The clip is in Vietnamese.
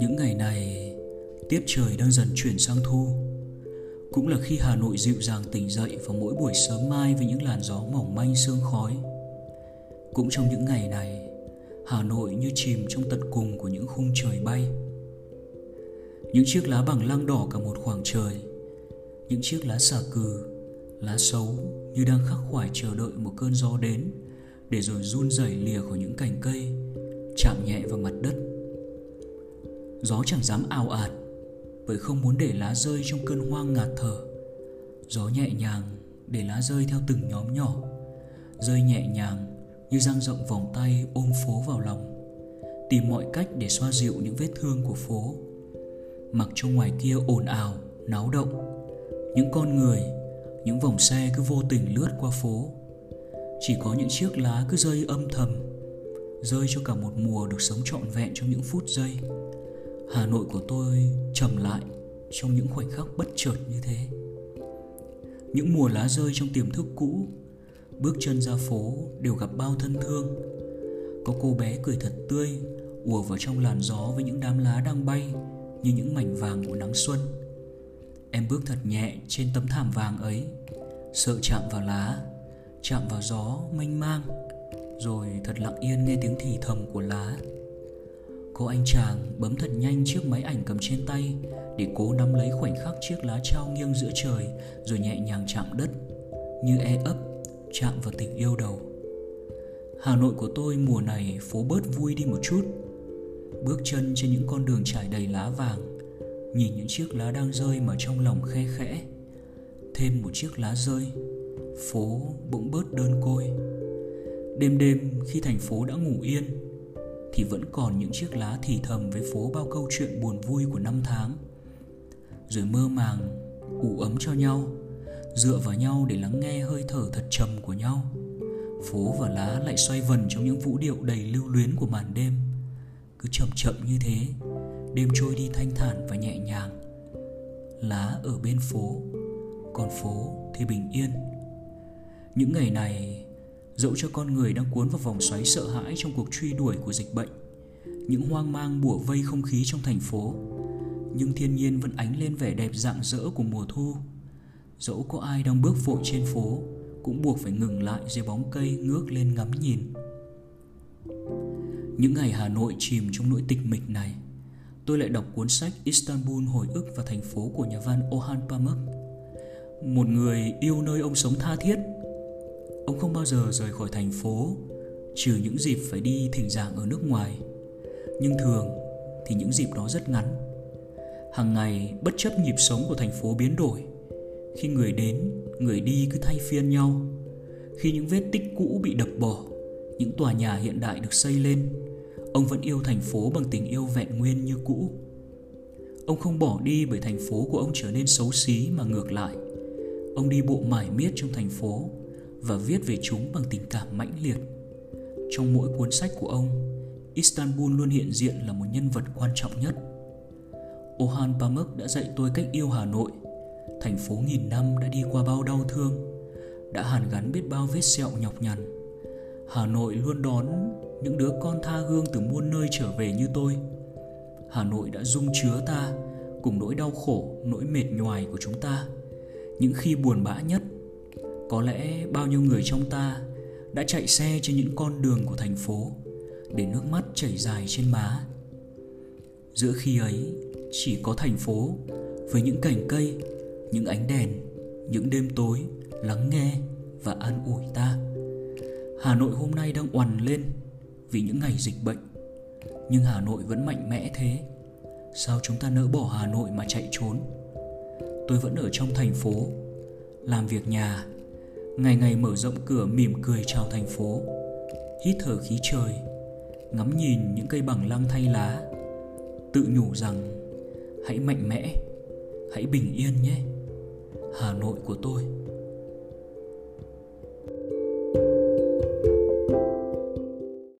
Những ngày này, tiết trời đang dần chuyển sang thu. Cũng là khi Hà Nội dịu dàng tỉnh dậy vào mỗi buổi sớm mai với những làn gió mỏng manh sương khói. Cũng trong những ngày này, Hà Nội như chìm trong tận cùng của những khung trời bay. Những chiếc lá bằng lăng đỏ cả một khoảng trời, những chiếc lá xà cừ, lá xấu như đang khắc khoải chờ đợi một cơn gió đến để rồi run rẩy lìa khỏi những cành cây, chạm nhẹ vào mặt đất. Gió chẳng dám ào ạt Bởi không muốn để lá rơi trong cơn hoang ngạt thở. Gió nhẹ nhàng để lá rơi theo từng nhóm nhỏ Rơi nhẹ nhàng như dang rộng vòng tay ôm phố vào lòng Tìm mọi cách để xoa dịu những vết thương của phố. Mặc cho ngoài kia ồn ào, náo động Những con người, những vòng xe cứ vô tình lướt qua phố. Chỉ có những chiếc lá cứ rơi âm thầm Rơi cho cả một mùa được sống trọn vẹn trong những phút giây Hà Nội của tôi trầm lại trong những khoảnh khắc bất chợt như thế. Những mùa lá rơi trong tiềm thức cũ, bước chân ra phố đều gặp bao thân thương. Có cô bé cười thật tươi, ùa vào trong làn gió với những đám lá đang bay như những mảnh vàng của nắng xuân. Em bước thật nhẹ trên tấm thảm vàng ấy, sợ chạm vào lá, chạm vào gió mênh mang, rồi thật lặng yên nghe tiếng thì thầm của lá. Cô anh chàng bấm thật nhanh chiếc máy ảnh cầm trên tay Để cố nắm lấy khoảnh khắc chiếc lá trao nghiêng giữa trời Rồi nhẹ nhàng chạm đất Như e ấp chạm vào tình yêu đầu. Hà Nội của tôi mùa này phố bớt vui đi một chút. Bước chân trên những con đường trải đầy lá vàng Nhìn những chiếc lá đang rơi mà trong lòng khe khẽ. Thêm một chiếc lá rơi Phố bỗng bớt đơn côi. Đêm đêm, khi thành phố đã ngủ yên, thì vẫn còn những chiếc lá thì thầm với phố bao câu chuyện buồn vui của năm tháng. Rồi mơ màng, ủ ấm cho nhau, dựa vào nhau để lắng nghe hơi thở thật trầm của nhau. Phố và lá lại xoay vần trong những vũ điệu đầy lưu luyến của màn đêm. Cứ chậm chậm như thế, đêm trôi đi thanh thản và nhẹ nhàng. Lá ở bên phố, còn phố thì bình yên những ngày này, Dẫu cho con người đang cuốn vào vòng xoáy sợ hãi trong cuộc truy đuổi của dịch bệnh, Những hoang mang bủa vây không khí trong thành phố, Nhưng thiên nhiên vẫn ánh lên vẻ đẹp rạng rỡ của mùa thu. Dẫu có ai đang bước vội trên phố, Cũng buộc phải ngừng lại dưới bóng cây ngước lên ngắm nhìn. Những ngày Hà Nội chìm trong nỗi tịch mịch này, Tôi lại đọc cuốn sách Istanbul hồi ức và thành phố của nhà văn Orhan Pamuk. Một người yêu nơi ông sống tha thiết Ông không bao giờ rời khỏi thành phố Trừ những dịp phải đi thỉnh giảng ở nước ngoài. Nhưng thường thì những dịp đó rất ngắn. Hàng ngày bất chấp nhịp sống của thành phố biến đổi Khi người đến, người đi cứ thay phiên nhau. Khi những vết tích cũ bị đập bỏ Những tòa nhà hiện đại được xây lên Ông vẫn yêu thành phố bằng tình yêu vẹn nguyên như cũ. Ông không bỏ đi bởi thành phố của ông trở nên xấu xí mà ngược lại. Ông đi bộ mải miết trong thành phố và viết về chúng bằng tình cảm mãnh liệt. Trong mỗi cuốn sách của ông, Istanbul luôn hiện diện là một nhân vật quan trọng nhất. Ohan Pamuk đã dạy tôi cách yêu Hà Nội, thành phố nghìn năm đã đi qua bao đau thương, đã hàn gắn biết bao vết sẹo nhọc nhằn. Hà Nội luôn đón những đứa con tha hương từ muôn nơi trở về như tôi. Hà Nội đã dung chứa ta cùng nỗi đau khổ, nỗi mệt nhoài của chúng ta. Những khi buồn bã nhất, có lẽ bao nhiêu người trong ta đã chạy xe trên những con đường của thành phố để nước mắt chảy dài trên má. Giữa khi ấy, chỉ có thành phố với những cành cây, những ánh đèn, những đêm tối lắng nghe và an ủi ta. Hà nội hôm nay đang oằn lên vì những ngày dịch bệnh, nhưng hà nội vẫn mạnh mẽ thế. Sao chúng ta nỡ bỏ hà nội mà chạy trốn? Tôi vẫn ở trong thành phố, làm việc nhà Ngày ngày mở rộng cửa mỉm cười chào thành phố. Hít thở khí trời, Ngắm nhìn những cây bằng lăng thay lá. Tự nhủ rằng, Hãy mạnh mẽ, Hãy bình yên nhé, Hà Nội của tôi.